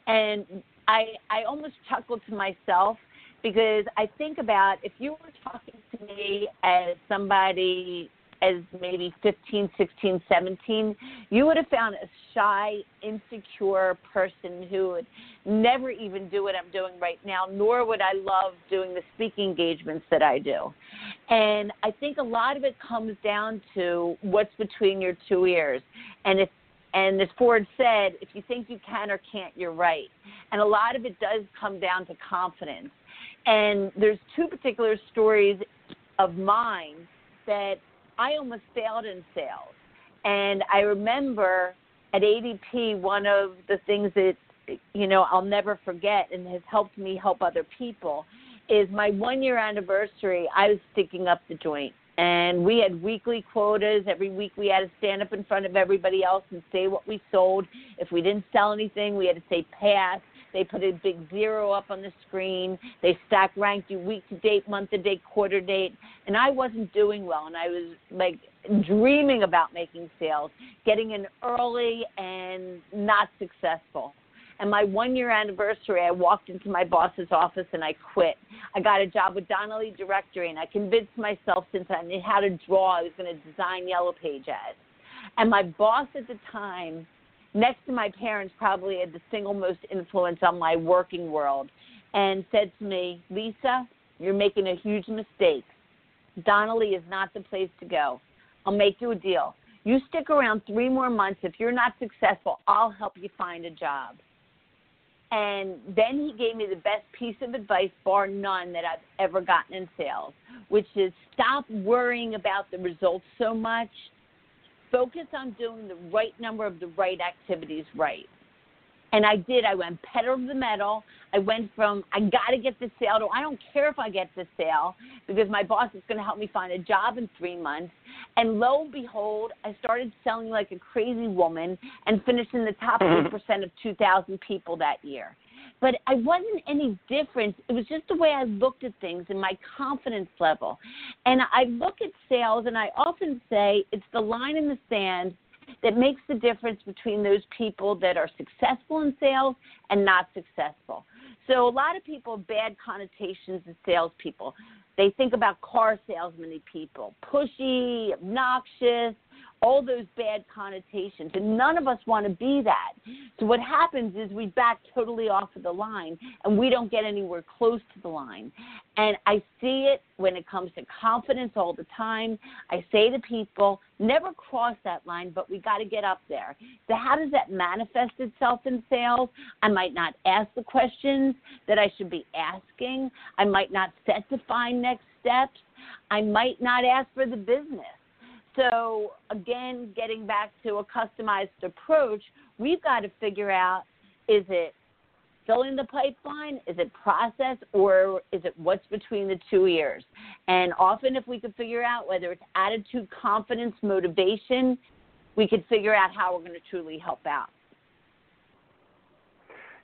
And I, I almost chuckled to myself because I think about if you were talking to me as somebody as maybe 15, 16, 17, you would have found a shy, insecure person who would never even do what I'm doing right now, nor would I love doing the speaking engagements that I do. And I think a lot of it comes down to what's between your two ears. And if and as Ford said, if you think you can or can't, you're right. And a lot of it does come down to confidence. And there's two particular stories of mine that I almost failed in sales. And I remember at ADP, one of the things that, you know, I'll never forget and has helped me help other people is my one year anniversary, I was sticking up the joint. and we had weekly quotas. Every week we had to stand up in front of everybody else and say what we sold. If we didn't sell anything, we had to say pass. They put a big zero up on the screen. They stack ranked you week to date, month to date, quarter date. And I wasn't doing well. And I was like dreaming about making sales, getting in early and not successful. And my one year anniversary, I walked into my boss's office and I quit. I got a job with Donnelley Directory, and I convinced myself since I knew how to draw, I was going to design Yellow Page ads. And my boss at the time, next to my parents, probably had the single most influence on my working world, and said to me, Lisa, you're making a huge mistake. Donnelley is not the place to go. I'll make you a deal. You stick around three more months. If you're not successful, I'll help you find a job. And then he gave me the best piece of advice, bar none, that I've ever gotten in sales, which is stop worrying about the results so much. Focus on doing the right number of the right activities right. And I did. I went pedal to the metal. I went from I got to get the sale to I don't care if I get the sale because my boss is going to help me find a job in three months. And lo and behold, I started selling like a crazy woman and finished in the top mm-hmm. three percent of 2,000 people that year. But I wasn't any different. It was just the way I looked at things and my confidence level. And I look at sales and I often say it's the line in the sand that makes the difference between those people that are successful in sales and not successful. So a lot of people have bad connotations of salespeople. They think about car salesmen people, pushy, obnoxious, all those bad connotations. And none of us want to be that. So what happens is we back totally off of the line and we don't get anywhere close to the line. And I see it when it comes to confidence all the time. I say to people, never cross that line, but we got to get up there. So how does that manifest itself in sales? I might not ask the questions that I should be asking. I might not set define next steps. I might not ask for the business. So, again, getting back to a customized approach, we've got to figure out is it filling the pipeline? Is it process? Or is it what's between the two ears? And often, if we could figure out whether it's attitude, confidence, motivation, we could figure out how we're going to truly help out.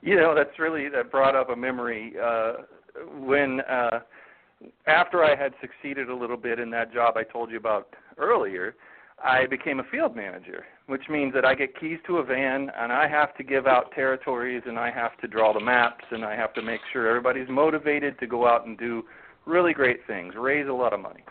You know, that's really that brought up a memory uh, when uh, after I had succeeded a little bit in that job I told you about earlier, I mm-hmm. became a field manager, which means that I get keys to a van and I have to give out territories and I have to draw the maps and I have to make sure everybody's motivated to go out and do really great things, raise a lot of money.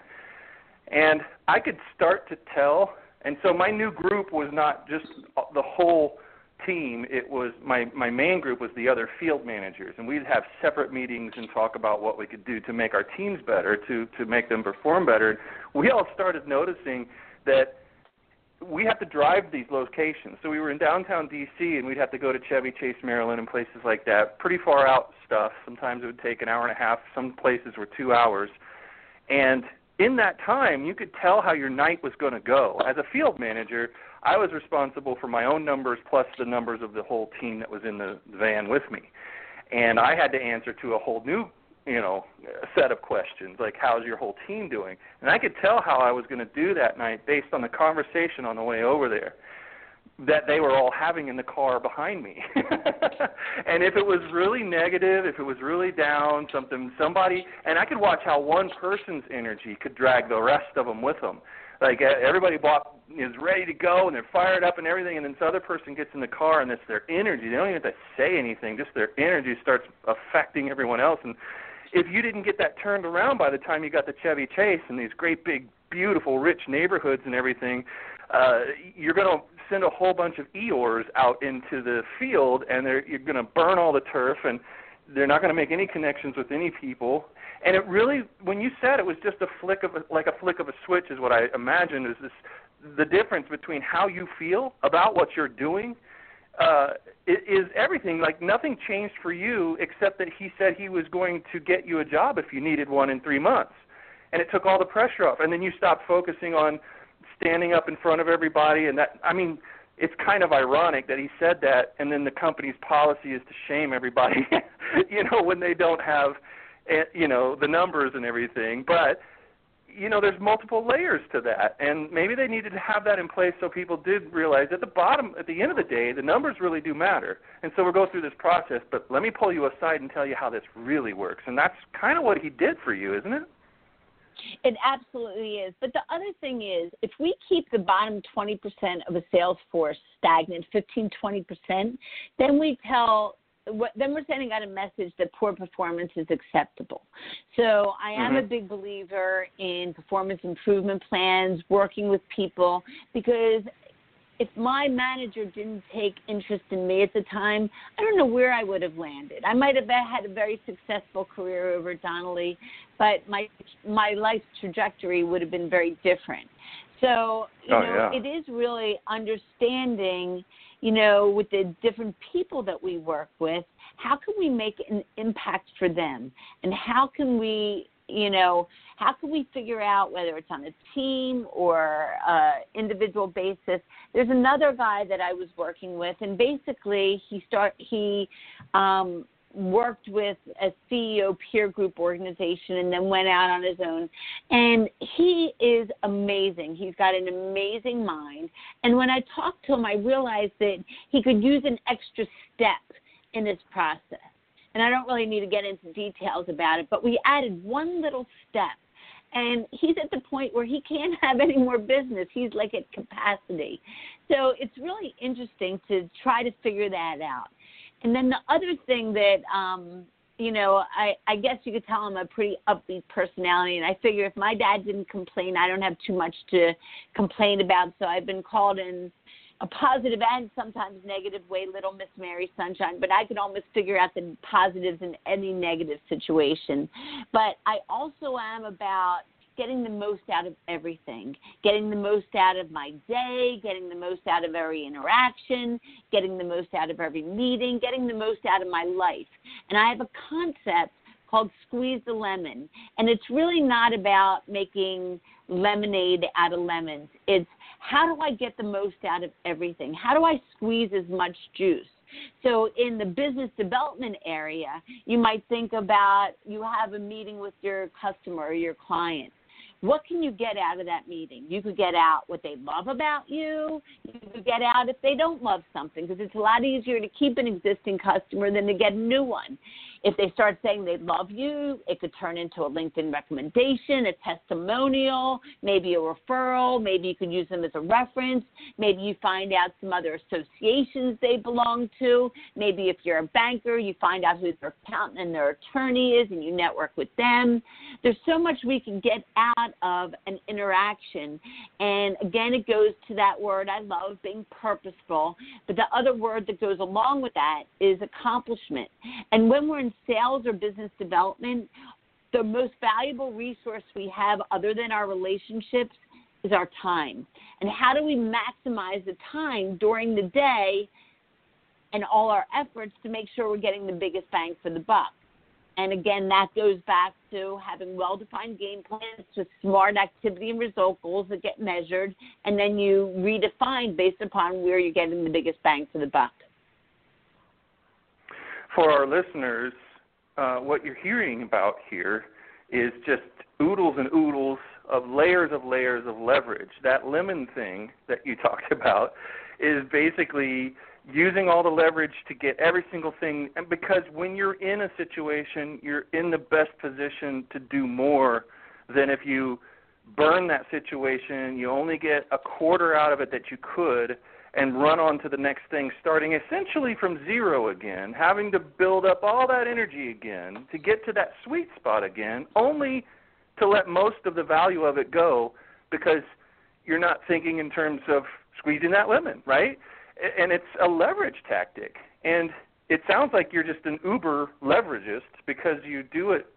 And I could start to tell, and so my new group was not just the whole team, it was my my main group was the other field managers, and we'd have separate meetings and talk about what we could do to make our teams better, to to make them perform better. We all started noticing that we have to drive these locations. So we were in downtown DC, and we'd have to go to Chevy Chase, Maryland, and places like that. Pretty far out stuff. Sometimes it would take an hour and a half. Some places were two hours, and in that time, you could tell how your night was going to go. As a field manager, I was responsible for my own numbers plus the numbers of the whole team that was in the van with me. And I had to answer to a whole new, you know, set of questions like how's your whole team doing? And I could tell how I was going to do that night based on the conversation on the way over there that they were all having in the car behind me. and if it was really negative, if it was really down, something somebody and I could watch how one person's energy could drag the rest of them with them like everybody bought is ready to go and they're fired up and everything and then this other person gets in the car and it's their energy. They don't even have to say anything just their energy starts affecting everyone else. And if you didn't get that turned around by the time you got the Chevy Chase and these great big beautiful rich neighborhoods and everything uh you're going to send a whole bunch of Eeyores out into the field and they're you're going to burn all the turf and they're not going to make any connections with any people and it really when you said it was just a flick of a, like a flick of a switch is what i imagine is this the difference between how you feel about what you're doing uh is everything. Like nothing changed for you except that he said he was going to get you a job if you needed one in 3 months. And it took all the pressure off. And then you stopped focusing on standing up in front of everybody. And that i mean it's kind of ironic that he said that. And then the company's policy is to shame everybody you know when they don't have you know the numbers and everything but you know, there's multiple layers to that, and maybe they needed to have that in place so people did realize at the bottom, at the end of the day, the numbers really do matter. And so we'll go through this process, but let me pull you aside and tell you how this really works. And that's kind of what he did for you, isn't it? It absolutely is. But the other thing is, if we keep the bottom 20% of a sales force stagnant, 15, 20%, then we tell what, then we're sending out a message that poor performance is acceptable. So I am mm-hmm. a big believer in performance improvement plans, working with people, because if my manager didn't take interest in me at the time, I don't know where I would have landed. I might have had a very successful career over at Donnelley, but my my life trajectory would have been very different. So, you oh, know, yeah. it is really understanding you know, with the different people that we work with, how can we make an impact for them? And how can we, you know, how can we figure out whether it's on a team or uh, individual basis? There's another guy that I was working with, and basically he start he um, worked with a CEO peer group organization and then went out on his own. And he is amazing. He's got an amazing mind. And when I talked to him, I realized that he could use an extra step in his process. And I don't really need to get into details about it, but we added one little step. And he's at the point where he can't have any more business. He's like at capacity. So it's really interesting to try to figure that out. And then the other thing that um, you know, I, I guess you could tell I'm a pretty upbeat personality, and I figure if my dad didn't complain, I don't have too much to complain about. So I've been called in a positive and sometimes negative way, Little Miss Mary Sunshine, but I can almost figure out the positives in any negative situation. But I also am about getting the most out of everything, getting the most out of my day, getting the most out of every interaction, getting the most out of every meeting, getting the most out of my life. And I have a concept called Squeeze the Lemon. And it's really not about making lemonade out of lemons. It's how do I get the most out of everything? How do I squeeze as much juice? So, in the business development area, you might think about you have a meeting with your customer or your client what can you get out of that meeting? You could get out what they love about you. You could get out if they don't love something because it's a lot easier to keep an existing customer than to get a new one. If they start saying they love you, it could turn into a LinkedIn recommendation, a testimonial, maybe a referral. Maybe you could use them as a reference. Maybe you find out some other associations they belong to. Maybe if you're a banker, you find out who their accountant and their attorney is and you network with them. There's so much we can get out of an interaction. And again, it goes to that word I love, being purposeful. But the other word that goes along with that is accomplishment. And when we're in sales or business development, the most valuable resource we have other than our relationships is our time. And how do we maximize the time during the day and all our efforts to make sure we're getting the biggest bang for the buck? And again, that goes back to having well defined game plans with smart activity and result goals that get measured, and then you redefine based upon where you're getting the biggest bang for the buck for our listeners, uh, what you're hearing about here is just oodles and oodles of layers of layers of leverage. That lemon thing that you talked about is basically using all the leverage to get every single thing. And because when you're in a situation you're in the best position to do more than if you burn that situation. You only get a quarter out of it that you could and run on to the next thing, starting essentially from zero again, having to build up all that energy again to get to that sweet spot again, only to let most of the value of it go because you're not thinking in terms of squeezing that lemon, right? And it's a leverage tactic. And it sounds like you're just an uber leveragist because you do it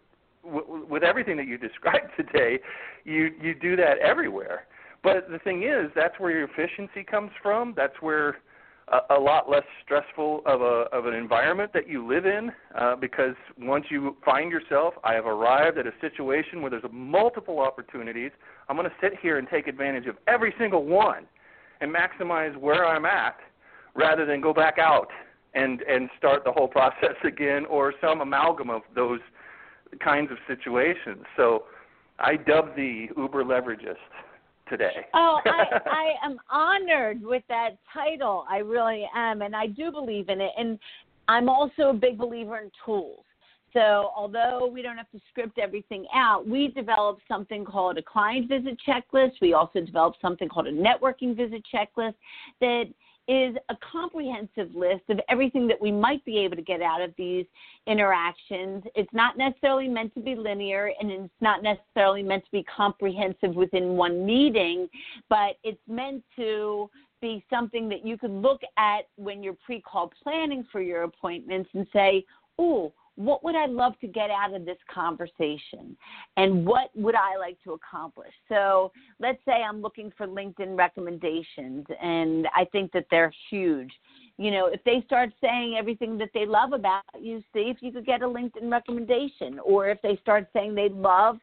with everything that you described today. You you do that everywhere but the thing is, that's where your efficiency comes from. That's where a, a lot less stressful of a of an environment that you live in, uh, because once you find yourself, I have arrived at a situation where there's multiple opportunities. I'm going to sit here and take advantage of every single one, and maximize where I'm at, rather than go back out and and start the whole process again, or some amalgam of those kinds of situations. So I dub the Uber Leveragist today. oh, I, I am honored with that title. I really am, and I do believe in it. And I'm also a big believer in tools. So, although we don't have to script everything out, we developed something called a client visit checklist. We also developed something called a networking visit checklist that is a comprehensive list of everything that we might be able to get out of these interactions. It's not necessarily meant to be linear and it's not necessarily meant to be comprehensive within one meeting, but it's meant to be something that you could look at when you're pre call planning for your appointments and say, oh, what would I love to get out of this conversation? And what would I like to accomplish? So let's say I'm looking for LinkedIn recommendations, and I think that they're huge. You know, if they start saying everything that they love about you, see if you could get a LinkedIn recommendation. Or if they start saying they love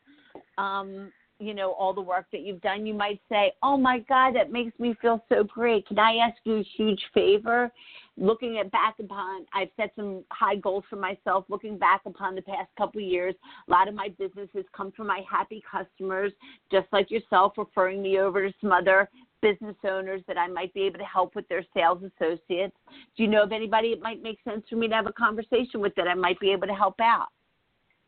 um, you know all the work that you've done you might say oh my god that makes me feel so great. Can i ask you a huge favor? Looking at back upon i've set some high goals for myself. Looking back upon the past couple of years a lot of my businesses come from my happy customers just like yourself referring me over to some other business owners that i might be able to help with their sales associates. Do you know of anybody it might make sense for me to have a conversation with that i might be able to help out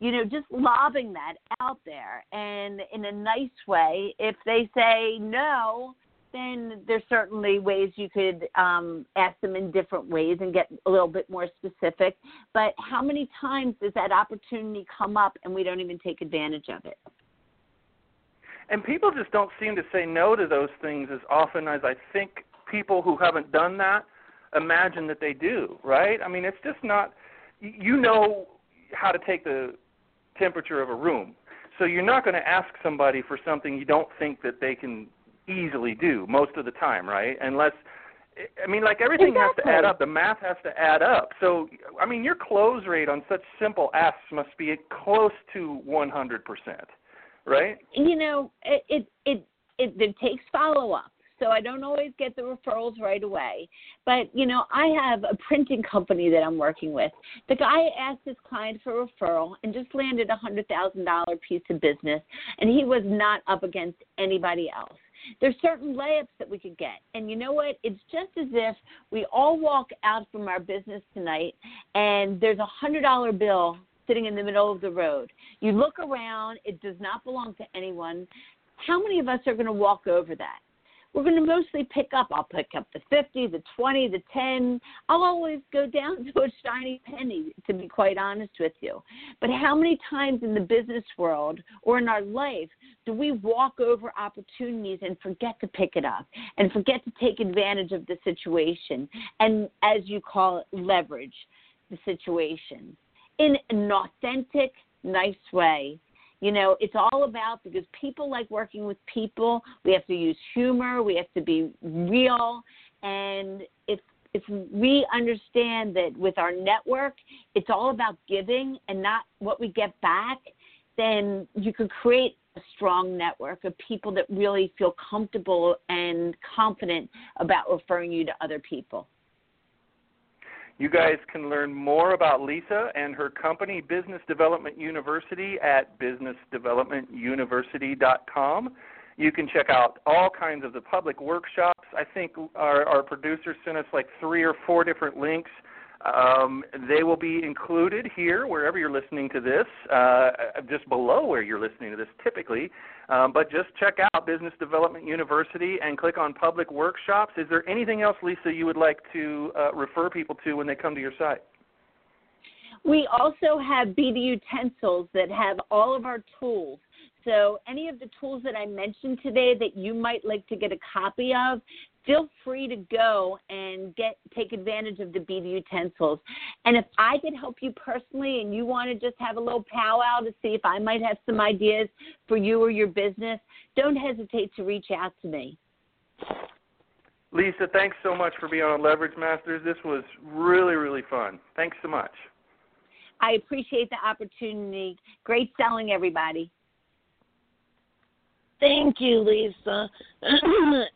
you know, just lobbing that out there and in a nice way. If they say no, then there's certainly ways you could um, ask them in different ways and get a little bit more specific. But how many times does that opportunity come up and we don't even take advantage of it? And people just don't seem to say no to those things as often as I think people who haven't done that imagine that they do, right? I mean, it's just not you know how to take the temperature of a room. So you're not going to ask somebody for something you don't think that they can easily do most of the time, right? Unless I mean, like everything exactly. has to add up. The math has to add up. So, I mean, your close rate on such simple asks must be close to 100%, right? You know, it it it it, it takes follow up so I don't always get the referrals right away. But, you know, I have a printing company that I'm working with. The guy asked his client for a referral and just landed a $100,000 piece of business, and he was not up against anybody else. There's certain layups that we could get. And you know what? It's just as if we all walk out from our business tonight and there's a $100 bill sitting in the middle of the road. You look around, it does not belong to anyone. How many of us are going to walk over that? We're going to mostly pick up. I'll pick up the 50, the 20, the 10. I'll always go down to a shiny penny, to be quite honest with you. But how many times in the business world or in our life do we walk over opportunities and forget to pick it up and forget to take advantage of the situation and, as you call it, leverage the situation in an authentic, nice way you know, it's all about because people like working with people. We have to use humor. We have to be real. And if if we understand that with our network, it's all about giving and not what we get back, then you can create a strong network of people that really feel comfortable and confident about referring you to other people. You guys can learn more about Lisa and her company, Business Development University, at businessdevelopmentuniversity.com. You can check out all kinds of the public workshops. I think our, our producers sent us like three or four different links um, they will be included here wherever you're listening to this, uh, just below where you're listening to this typically. Um, but just check out Business Development University and click on Public Workshops. Is there anything else, Lisa, you would like to uh, refer people to when they come to your site? We also have BD utensils that have all of our tools. So, any of the tools that I mentioned today that you might like to get a copy of, feel free to go and get take advantage of the BD utensils. And if I could help you personally and you want to just have a little powwow to see if I might have some ideas for you or your business, don't hesitate to reach out to me. Lisa, thanks so much for being on Leverage Masters. This was really, really fun. Thanks so much. I appreciate the opportunity. Great selling, everybody. Thank you, Lisa.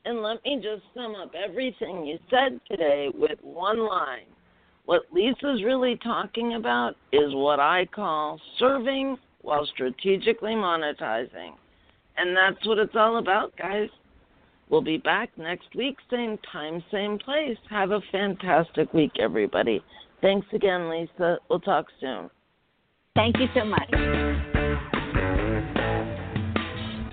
and let me just sum up everything you said today with one line. What Lisa's really talking about is what I call serving while strategically monetizing. And that's what it's all about, guys. We'll be back next week, same time, same place. Have a fantastic week, everybody. Thanks again, Lisa. We'll talk soon. Thank you so much.